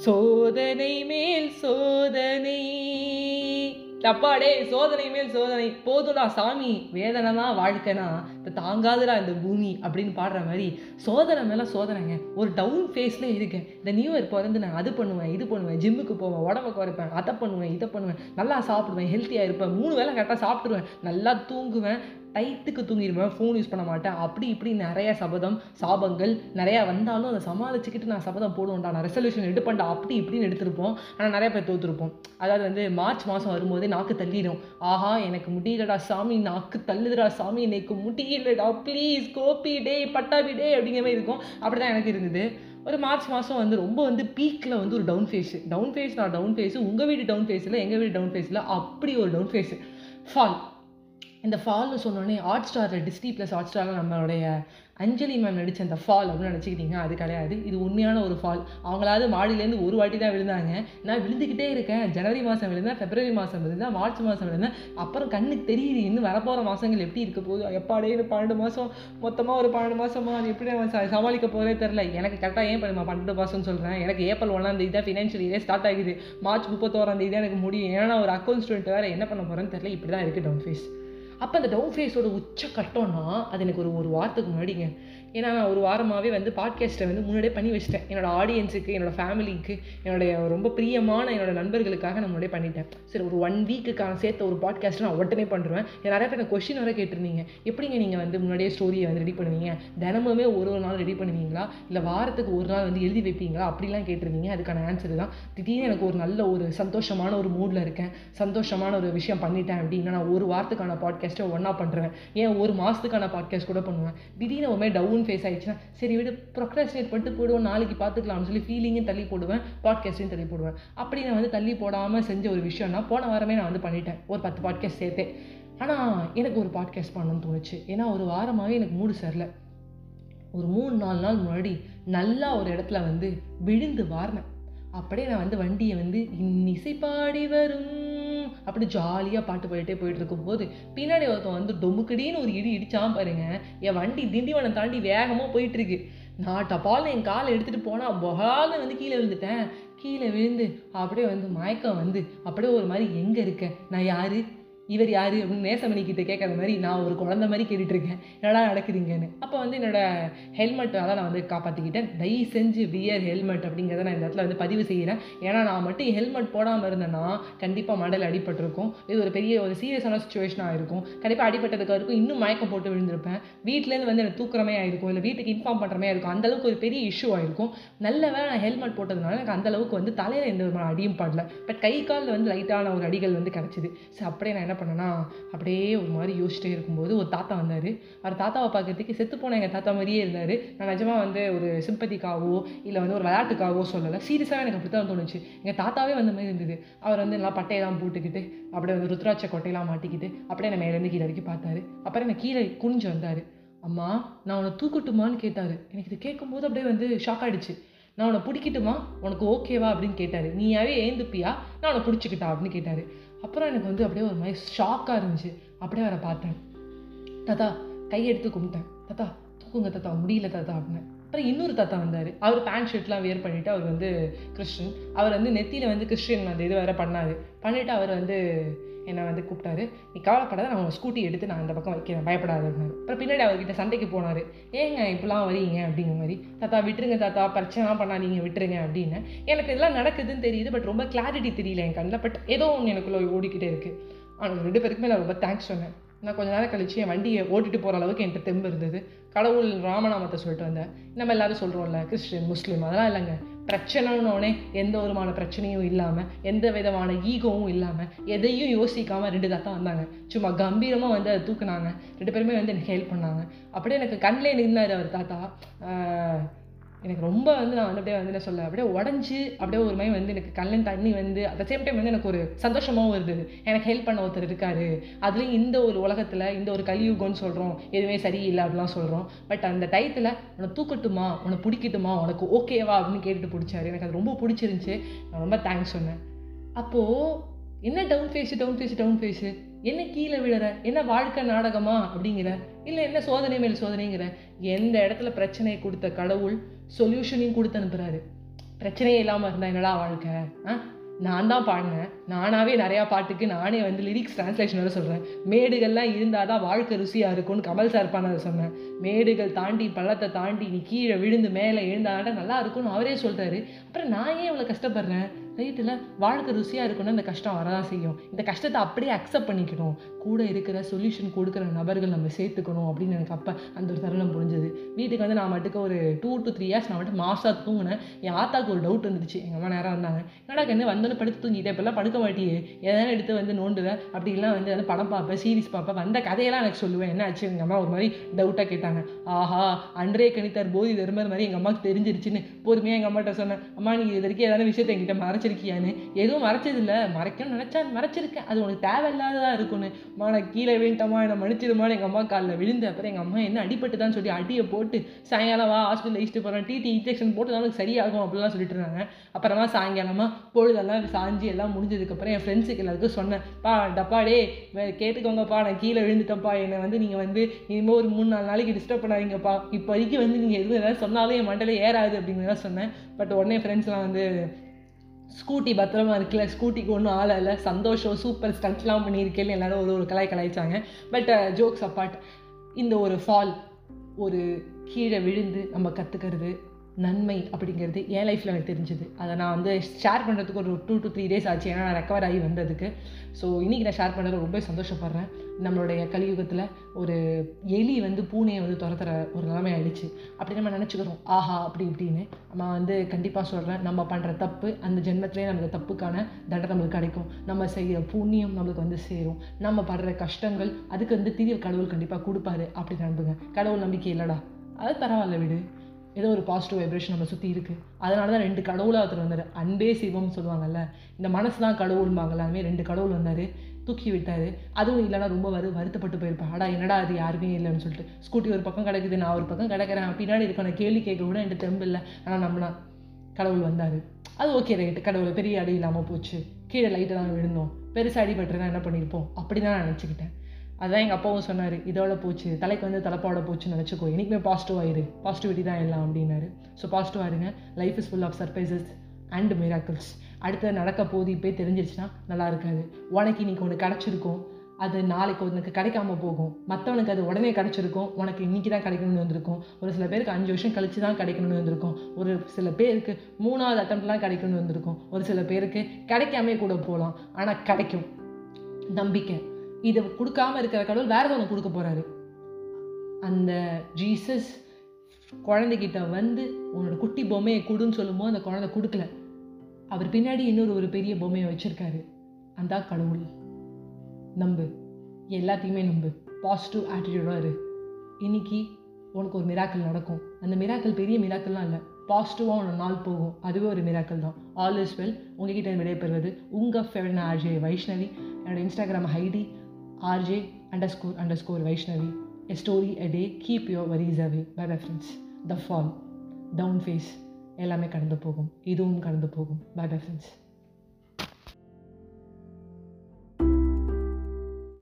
சோதனை மேல் சோதனை. அப்பாடே சோதனை மேல் சோதனை. போதுடா சாமி வேதனைனா வாழ்க்கைனா இப்போ தாங்காதுடா இந்த பூமி அப்படின்னு பாடுற மாதிரி சோதனை மேலே சோதனைங்க. ஒரு டவுன் ஃபேஸில் இருக்கேன் இந்த நியூ இயர் பிறந்து நான் அது பண்ணுவேன் இது பண்ணுவேன் ஜிம்முக்கு போவேன் உடம்ப குறைப்பேன் அதை பண்ணுவேன் இதை பண்ணுவேன். நல்லா சாப்பிடுவேன் ஹெல்த்தியாக இருப்பேன். மூணு வேளை கரெக்டாக சாப்பிடுவேன் நல்லா தூங்குவேன். டைத்துக்கு தூங்கிடுவேன் ஃபோன் யூஸ் பண்ண மாட்டேன். அப்படி இப்படி நிறைய சபதம் சாபங்கள் நிறையா வந்தாலும் அதை சமாளிச்சுக்கிட்டு நான் சபதம் போடுவேன்டா. நான் ரெசல்யூஷன் எடுப்பேன்டா அப்படி இப்படின்னு எடுத்திருப்போம். ஆனால் நிறைய பேர் தோற்றுருப்போம் அதாவது வந்து மார்ச் மாதம் வரும்போதே நாக்கு தள்ளிடும் ஆஹா எனக்கு முடியலடா சாமி நாக்கு தள்ளுதுடா சாமி எனக்கு முடியலடா. ப்ளீஸ் கோபி டே பட்டாபி டே அப்படிங்கிற மாதிரி இருக்கும். அப்படி தான் எனக்கு இருந்தது. ஒரு மார்ச் மாதம் வந்து ரொம்ப வந்து பீக்கில் வந்து ஒரு டவுன் ஃபேஸு டவுன் ஃபேஸ் நான் டவுன் ஃபேஸு உங்கள் வீடு டவுன் ஃபேஸில் எங்கள் வீடு டவுன் ஃபேஸில் அப்படி ஒரு டவுன் ஃபேஸு ஃபால் இந்த ஃபால்னு சொன்னோடனே ஹாட் ஸ்டாரில் டிஸ்னி ப்ளஸ் ஹாட் ஸ்டாரில் நம்மளுடைய அஞ்சலி மேம் நடித்த அந்த ஃபால் அப்படின்னு நினச்சிக்கிட்டீங்க அது கிடையாது. இது உண்மையான ஒரு ஃபால் அவங்களாவது மாடியிலேருந்து ஒரு வாட்டி தான் விழுந்தாங்க. நான் விழுந்துக்கிட்டே இருக்கேன். ஜனவரி மாதம் விழுந்தேன் பிப்ரவரி மாதம் விழுந்தேன் மார்ச் மாதம் விழுந்தேன். அப்புறம் கண்ணுக்கு தெரியுது இன்னும் வரப்போகிற மாதங்கள் எப்படி இருக்க போகுது? எப்பாடே பன்னெண்டு மாதம் மொத்தமாக ஒரு பன்னெண்டு மாதமா அது எப்படி நான் ச- சமாளிக்க போகிறே தெரில எனக்கு கரெக்டாக ஏன் பண்ணுமா பன்னெண்டு மாதம்னு சொல்கிறேன் எனக்கு ஏப்ரல் ஒன்றாம் தேதி தான் ஃபினான்ஷியல் இயரே ஸ்டார்ட் ஆகுது. மார்ச் முப்பத்தோராம் தேதி தான் எனக்கு முடியும். ஏன்னா ஒரு அக்கௌண்ட் ஸ்டூடெண்ட் வேறு என்ன பண்ண போகிறேன்னு தெரில இப்படி தான் இருக்குது டவுன் ஃபேஸ் அப்போ அந்த டவுன் ஃபேஸோட உச்ச கட்டம்னா அது எனக்கு ஒரு ஒரு வாரத்துக்கு முன்னாடிங்க. ஏன்னா நான் ஒரு வாரமாகவே வந்து பாட்காஸ்ட்டை வந்து முன்னாடியே பண்ணி வச்சிட்டேன். என்னோடய ஆடியன்ஸுக்கு என்னோடய ஃபேமிலிக்கு என்னுடைய ரொம்ப பிரியமான என்னோடய நண்பர்களுக்காக நான் முன்னாடியே பண்ணிட்டேன். சரி ஒரு ஒன் வீக்குக்கான சேர்த்த ஒரு பாட்காஸ்ட் நான் உடனே பண்ணுறேன் நிறைய பேர் கொஷின் வர கேட்டிருந்தீங்க? எப்படிங்க நீங்கள் வந்து முன்னாடியே ஸ்டோரியை வந்து ரெடி பண்ணுவீங்க? தினமுமே ஒரு ஒரு நாள் ரெடி பண்ணுவீங்களா? இல்லை வாரத்துக்கு ஒரு நாள் வந்து எழுதி வைப்பீங்களா? அப்படிலாம் கேட்டிருந்தீங்க. அதுக்கான ஆன்சர் தான். திடீர்னு எனக்கு ஒரு நல்ல ஒரு சந்தோஷமான ஒரு மூடில் இருக்கேன். சந்தோஷமான ஒரு விஷயம் பண்ணிட்டேன் அப்படின்னா நான் ஒரு வாரத்துக்கான பாட்காஸ்ட்டை ஒன்றா பண்ணுறேன். ஏன் ஒரு மாதத்துக்கான பாட்காஸ்ட் கூட பண்ணுவேன். திடீர்னு ஒரு மாதிரி டவுன் ஃபேஸ் ஆகிடுச்சுன்னா சரி விடு ப்ரொக்ராஸ்டினேட் பண்ணிட்டு போடுவோம் நாளைக்கு பார்த்துக்கலாம்னு சொல்லி ஃபீலிங்கும் தள்ளி போடுவேன் பாட்காஸ்ட்டையும் தள்ளி போடுவேன். அப்படி நான் வந்து தள்ளி போடாமல் செஞ்ச ஒரு விஷயம்னா போன வாரமே நான் வந்து பண்ணிட்டேன். ஒரு பத்து பாட்காஸ்ட் சேர்த்தேன். ஆனால் எனக்கு ஒரு பாட்காஸ்ட் பண்ணணும்னு தோணுச்சு. ஏன்னா ஒரு வாரமாகவே எனக்கு மூடு சரில ஒரு மூணு நாலு நாள் முன்னாடி நல்லா ஒரு இடத்துல வந்து விழுந்து வாரினேன். அப்படியே நான் வந்து வண்டியை வந்து இன்னிசை பாடி வரும். அப்படி ஜாலியாக பாட்டு பாடிட்டே போயிட்டு இருக்கும்போது பின்னாடி ஒருத்தன் வந்து டொமுக்கடின்னு ஒரு இடி இடிச்சான் பாருங்க. என் வண்டி திண்டிவனம் தாண்டி வேகமாக போயிட்டு இருக்கு நான் டப்பால் என் காலை எடுத்துகிட்டு போனால் பொகால்னு வந்து கீழே விழுந்துட்டேன். கீழே விழுந்து அப்படியே வந்து மயக்கம் வந்து அப்படியே ஒரு மாதிரி எங்கே இருக்கேன் நான் யாரு? இவர் யார் அப்படின்னு நேசமணி கிட்ட கேட்குற மாதிரி நான் ஒரு குழந்த மாதிரி கேட்டுட்ருக்கேன். என்னடா நடக்குதுங்கன்னு. அப்போ வந்து என்னோட ஹெல்மெட்டால் நான் வந்து காப்பாற்றிக்கிட்டேன் தயவு செஞ்சு வியர் ஹெல்மெட் அப்படிங்கிறத நான் இந்த இடத்துல வந்து பதிவு செய்கிறேன் ஏன்னா நான் மட்டும் ஹெல்மெட் போடாமல் இருந்தேன்னா கண்டிப்பாக மடல் அடிபட்டிருக்கும். இது ஒரு பெரிய ஒரு சீரியஸான சுச்சுவேஷனாக இருக்கும். கண்டிப்பாக அடிபட்டதுக்கு இருக்கும் இன்னும் மயக்கம் போட்டு விழுந்திருப்பேன். வீட்டிலேருந்து வந்து எனக்கு தூக்குறமே ஆயிருக்கும் இல்லை வீட்டுக்கு இன்ஃபார்ம் பண்ணுறமே இருக்கும். அந்தளவுக்கு ஒரு பெரிய இஷ்யூ ஆயிருக்கும் நல்ல வேளை நான் ஹெல்மெட் போட்டதுனால எனக்கு அந்த அளவுக்கு வந்து தலையில் எந்த விதமான அடியும் படல. பட் கை காலில் வந்து லைட்டான ஒரு அடிகள் வந்து கிடச்சிது. ஸோ அப்படியே நான் என்ன பண்ணேன்னா அப்படியே ஒரு மாதிரி யோசிச்சுட்டே இருக்கும்போது ஒரு தாத்தா வந்தார். அவர் தாத்தாவை பார்க்கறதுக்கு செத்து போன எங்கள் தாத்தா மாதிரியே இருந்தார். நான் நிஜமாக வந்து ஒரு சிம்பத்திக்காகவோ இல்லை வந்து ஒரு விளையாட்டுக்காகவோ சொல்லலை. சீரியஸாக எனக்கு அப்படி தான் தோணுச்சு. எங்கள் தாத்தாவே வந்த மாதிரி இருந்தது. அவர் வந்து நல்லா பட்டையெல்லாம் போட்டுக்கிட்டு அப்படியே வந்து ருத்ராட்ச கொட்டையெல்லாம் மாட்டிக்கிட்டு அப்படியே நான் மேலேருந்து கீழே வரைக்கும் பார்த்தாரு. அப்புறம் என்னை கீழே குனிஞ்சு வந்தார். அம்மா நான் உன்னை தூக்கட்டுமான்னு கேட்டார். எனக்கு இது கேட்கும்போது அப்படியே வந்து ஷாக் ஆகிடுச்சு நான் உன்னை பிடிக்கட்டுமா? உனக்கு ஓகேவா அப்படின்னு கேட்டார். நீயாவே ஏந்துப்பியா? நான் உன்னை பிடிச்சிக்கிட்டா? அப்படின்னு கேட்டார். அப்புறம் எனக்கு வந்து அப்படியே ஒரு மாதிரி ஷாக்காக இருந்துச்சு. அப்படியே அவரை பார்த்தேன். தாத்தா கையெடுத்து கும்பிட்டேன். தாத்தா தூக்குங்க தாத்தா முடியல தாத்தா அப்படின்னு அப்புறம் இன்னொரு தாத்தா வந்தார். அவர் பேண்ட் ஷர்ட்லாம் வியர் பண்ணிவிட்டு அவர் வந்து கிறிஸ்டின் அவர் வந்து நெத்தியில் வந்து கிறிஸ்டின் அந்த இது வேறு பண்ணார். பண்ணிவிட்டு அவர் வந்து என்னை வந்து கூப்பிட்டாரு. நீ கவலைப்படாத நான் உங்கள் ஸ்கூட்டி எடுத்து நான் அந்த பக்கம் வைக்கிறேன். பயப்படாத அப்புறம் பின்னாடி அவர்கிட்ட சண்டைக்கு போனார். ஏங்க இப்படிலாம் வரீங்க அப்படிங்கிற மாதிரி. தாத்தா விட்டுருங்க தாத்தா. பிரச்சனைலாம் பண்ணாதீங்க. விட்டுருங்க அப்படின்னு. எனக்கு இதெல்லாம் நடக்குதுன்னு தெரியுது. பட் ரொம்ப கிளாரிட்டி தெரியல என் கண்ணில். பட் ஏதோ ஒன்று எனக்குள்ள ஓடிக்கிட்டே இருக்குது ஆனால் ரெண்டு பேருக்குமே நான் ரொம்ப தேங்க்ஸ் சொன்னேன். நான் கொஞ்ச நேரம் கழிச்சு என் வண்டியை ஓட்டிட்டு போகிற அளவுக்கு என்கிட்ட தெம்பு இருந்தது. கடவுள் ராமநாமத்தை சொல்லிட்டு வந்தேன் நம்ம எல்லாரும் சொல்கிறோம்ல கிறிஸ்டின் முஸ்லீம் அதெல்லாம் இல்லைங்க. பிரச்சனைன்னொடனே எந்த விதமான பிரச்சனையும் இல்லாமல் எந்த விதமான ஈகோவும் இல்லாமல் எதையும் யோசிக்காமல் ரெண்டு தாத்தா வந்தாங்க. சும்மா கம்பீரமாக வந்து அதை தூக்குனாங்க. ரெண்டு பேருமே வந்து எனக்கு ஹெல்ப் பண்ணாங்க. அப்படியே எனக்கு கண்ணில் நின்னார் அவர் தாத்தா. எனக்கு ரொம்ப வந்து நான் வந்து அப்படியே வந்து என்ன சொல்ல அப்படியே உடஞ்சி அப்படியே ஒரு மாதிரி வந்து எனக்கு கண்ணில் தண்ணி வந்து அட் சேம் டைம் வந்து எனக்கு ஒரு சந்தோஷமாகவும் இருந்தது எனக்கு ஹெல்ப் பண்ண ஒருத்தர் இருக்காரு. அதுலேயும் இந்த ஒரு உலகத்தில் இந்த ஒரு கலியுகம்னு சொல்கிறோம் எதுவுமே சரியில்லை அப்படிலாம் சொல்கிறோம் பட் அந்த டயத்தில் உன்னை தூக்கட்டுமா? உன்னை பிடிக்கட்டுமா? உனக்கு ஓகேவா அப்படின்னு கேட்டுட்டு பிடிச்சாரு. எனக்கு அது ரொம்ப பிடிச்சிருந்துச்சி. நான் ரொம்ப தேங்க்ஸ் சொன்னேன். அப்போது என்ன down phase down phase down phase என்ன கீழே விழுற? என்ன வாழ்க்கை நாடகமா? அப்படிங்கிற. இல்லை என்ன சோதனை மேல் சோதனைங்கிற. எந்த இடத்துல பிரச்சனையை கொடுத்த கடவுள் சொல்யூஷனையும் கொடுத்து அனுப்புகிறாரு பிரச்சனையே இல்லாமல் இருந்தால் என்னடா வாழ்க்கை? ஆ? நான் தான் பாடினேன். நானாகவே நிறையா பாட்டுக்கு நானே வந்து லிரிக்ஸ் டிரான்ஸ்லேஷன் வேறு சொல்கிறேன் மேடுகள்லாம் இருந்தால் தான் வாழ்க்கை ருசியாக இருக்கும்னு கமல் சார் பண்ணதை சொன்னேன். மேடுகள் தாண்டி பள்ளத்தை தாண்டி நீ கீழே விழுந்து மேலே எழுந்தாண்டா நல்லா இருக்கும்னு அவரே சொல்கிறாரு அப்புறம் நான் ஏன் இவ்வளோ கஷ்டப்படுறேன்? ரைட்டில் வாழ்க்கை ருசியாக இருக்குன்னா இந்த கஷ்டம் வரதான் செய்யும். இந்த கஷ்டத்தை அப்படியே அக்செப்ட் பண்ணிக்கணும். கூட இருக்கிற சொல்யூஷன் கொடுக்குற நபர்கள் நம்ம சேர்த்துக்கணும் அப்படின்னு எனக்கு அப்போ அந்த ஒரு தருணம் புரிஞ்சுது. வீட்டுக்கு வந்து நான் மட்டுக்கு ஒரு டூ டு த்ரீ இயர்ஸ் நான் மட்டும் மாசாக தூங்கினேன். என் ஆத்தாக்கு ஒரு டவுட் வந்துருச்சு எங்கள் அம்மா நேரம் வந்தாங்க. என்னடா கண்ணு வந்தோன்னு படுத்து தூங்கிட்டே இப்போல்லாம் படுக்க மாட்டியே? எதனா எடுத்து வந்து நோண்டுவேன் அப்படிலாம் வந்து வந்து படம் பார்ப்பேன் சீரிஸ் பார்ப்பேன். வந்த கதையெல்லாம் எனக்கு சொல்லுவேன். என்ன ஆச்சு? எங்கள் அம்மா ஒரு மாதிரி டவுட்டாக கேட்டாங்க. ஆஹா அன்றே கணித்தார் போதி தர்மர் மாதிரி எங்கள் அம்மாவுக்கு தெரிஞ்சிருச்சுன்னு. பொறுமையாக எங்கள் அம்மாட்ட சொன்னேன். அம்மா நீங்கள் இது வரைக்கும் ஏதாவது விஷயத்தை என்கிட்ட மறைச்சிருக்கியான்னு? எதுவும் மறைச்சதில்ல. மறைக்கணும்னு நினச்சா மறைச்சிருக்கேன் அது உனக்கு தேவையில்லாததாக இருக்கும்னு. அம்மா நான் கீழே விழுந்தம்மா என்னை மன்னிச்சிடுமான்னு எங்கள் அம்மா காலில் விழுந்த அப்புறம் எங்கள் அம்மா என்ன அடிபட்டுதான்னு சொல்லி அடியை போட்டு சாயங்காலம் வா ஹாஸ்பிட்டல் இஷ்டு போகிறேன் டிடி இன்ஜெக்ஷன் போட்டு தான் சரியாகும் அப்படிலாம் சொல்லிட்டு இருந்தாங்க. அப்புறமா சாயங்காலமா பொழுதெல்லாம் சாஞ்சி எல்லாம் முடிஞ்சதுக்கப்புறம் என் ஃப்ரெண்ட்ஸுக்கு எல்லாருக்கும் சொன்னேன். பா டப்பாடே கேட்டுக்கோங்கப்பா. நான் கீழே விழுந்துட்டேன்ப்பா. என்னை வந்து நீங்கள் வந்து இனிமேல் ஒரு மூணு நாலு நாளைக்கு டிஸ்டர்ப் பண்ணாதீங்கப்பா. இப்போதைக்கு வந்து நீங்கள் எதுவும் ஏதாவது சொன்னாலும் என் மண்டல ஏறாது அப்படின்னு தான் சொன்னேன். பட் உடனே ஃப்ரெண்ட்ஸ்லாம் வந்து ஸ்கூட்டி பத்திரமா இருக்குல்ல ஸ்கூட்டிக்கு ஒன்றும் ஆள் இல்லை. சந்தோஷம் சூப்பர் ஸ்டண்ட்லாம் பண்ணியிருக்கேன்னு எல்லாரும் ஒரு ஒரு கலாய் கலாய்ச்சாங்க. பட் ஜோக்ஸ் அப்பார்ட் இந்த ஒரு ஃபால் ஒரு கீழே விழுந்து நம்ம கற்றுக்கிறது நன்மை அப்படிங்கிறது என் லைஃப்பில் எனக்கு தெரிஞ்சுது. அதை நான் வந்து ஷேர் பண்ணுறதுக்கு ஒரு டூ டு த்ரீ டேஸ் ஆச்சு. ஏன்னா நான் ரெக்கவர் ஆகி வந்ததுக்கு. ஸோ இன்றைக்கி நான் ஷேர் பண்ணுறது ரொம்ப சந்தோஷப்படுறேன். நம்மளுடைய கலியுகத்தில் ஒரு எலி வந்து பூனையை வந்து துரத்துற ஒரு நிலைமை ஆயிடுச்சு. அப்படி நம்ம நினச்சிக்கிறோம் ஆஹா அப்படி இப்படின்னு. நான் வந்து கண்டிப்பாக சொல்கிறேன் நம்ம பண்ணுற தப்பு அந்த ஜென்மத்திலே நமக்கு தப்புக்கான தண்டனை நம்மளுக்கு கிடைக்கும். நம்ம செய்கிற புண்ணியம் நம்மளுக்கு வந்து சேரும். நம்ம படுற கஷ்டங்கள் அதுக்கு வந்து தீர்வு கடவுள் கண்டிப்பாக கொடுப்பாரு. அப்படின்னு நம்புங்க. கடவுள் நம்பிக்கை இல்லைடா. அது பரவாயில்ல விடு. ஏதோ ஒரு பாசிட்டிவ் வைப்ரேஷன் நம்ம சுற்றி இருக்குது அதனால தான் ரெண்டு கடவுளாக ஒருத்தர் வந்தார். அன்பே சிவம்னு சொல்லுவாங்கல்ல இந்த மனசு தான் கடவுள்மாங்கல்ல அதுமாதிரி ரெண்டு கடவுள் வந்தார். தூக்கி விட்டார். அதுவும் இல்லைனா ரொம்ப வரு வருத்தப்பட்டு போயிருப்பேன் ஆடா என்னடா அது யாருமே இல்லைன்னு சொல்லிட்டு. ஸ்கூட்டி ஒரு பக்கம் கிடைக்குது நான் ஒரு பக்கம் கிடைக்கிறேன். பின்னாடி இருக்க கேள்வி கேட்க கூட என்கிட்ட தெம்பு இல்லை. ஆனால் நம்மளா கடவுள் வந்தார். அது ஓகே ரைட்டு கடவுள் பெரிய அடி இல்லாமல் போச்சு. கீழே லைட்டாக தான் விழுந்தோம். பெருசாக அடிபட்டுருந்தா என்ன பண்ணியிருப்போம்? அப்படி தான் நான் நினச்சிக்கிட்டேன். அதுதான் எங்கள் அப்பாவும் சொன்னார் இதோட போச்சு? தலைக்கு வந்து தலைப்பாவோட போச்சுன்னு நினச்சிக்கோ. இன்றைக்குமே பாசிட்டிவ் ஆயிரு. பாசிட்டிவிட்டி தான் எல்லாம் அப்படின்னாரு. ஸோ பாசிட்டிவாக இருங்க. Life is full of surprises and miracles அடுத்து நடக்க போது இப்போ தெரிஞ்சிருச்சுன்னா நல்லா இருக்காது. உனக்கு இன்னைக்கு ஒன்று கிடச்சிருக்கும். அது நாளைக்கு உனக்கு கிடைக்காம போகும். மற்றவனுக்கு அது உடனே கிடச்சிருக்கும். உனக்கு இன்னைக்கு தான் கிடைக்கணும்னு வந்திருக்கும். ஒரு சில பேருக்கு அஞ்சு வருஷம் கழிச்சு தான் கிடைக்கணும்னு வந்திருக்கும். ஒரு சில பேருக்கு மூணாவது அட்டம்ப்ட்லாம் கிடைக்கணும்னு வந்திருக்கும். ஒரு சில பேருக்கு கிடைக்காமே கூட போகலாம். ஆனால் கிடைக்கும். நம்பிக்கை. இதை கொடுக்காம இருக்கிற கடவுள் வேற ஒன்று கொடுக்க போகிறாரு அந்த ஜீசஸ் குழந்தைகிட்ட வந்து உன்னோட குட்டி பொம்மையை கொடுன்னு சொல்லும்போது அந்த குழந்தை கொடுக்கல. அவர் பின்னாடி இன்னொரு ஒரு பெரிய பொம்மையை வச்சுருக்காரு. அந்த கடவுள். நம்பு. எல்லாத்தையுமே நம்பு. பாசிட்டிவ் ஆட்டிடியூடாக இரு. இன்னைக்கு உனக்கு ஒரு மிராக்கள் நடக்கும். அந்த மிராக்கள் பெரிய மிராக்கள்லாம் இல்லை. பாசிட்டிவாக உன்னோட நாள் போகும். அதுவே ஒரு மிராக்கள் தான். ஆல் இஸ் வெல் உங்ககிட்ட விடைபெறுவது உங்கள் ஃபேவரட் ஆர்ஜே வைஷ்ணவி என்னோடய Instagram ID RJ under score under score Vaishnavi a story a day keep your worries away by reference the fall down face எல்லாமே கடந்து போகும். இதுவும் கடந்து போகும். By reference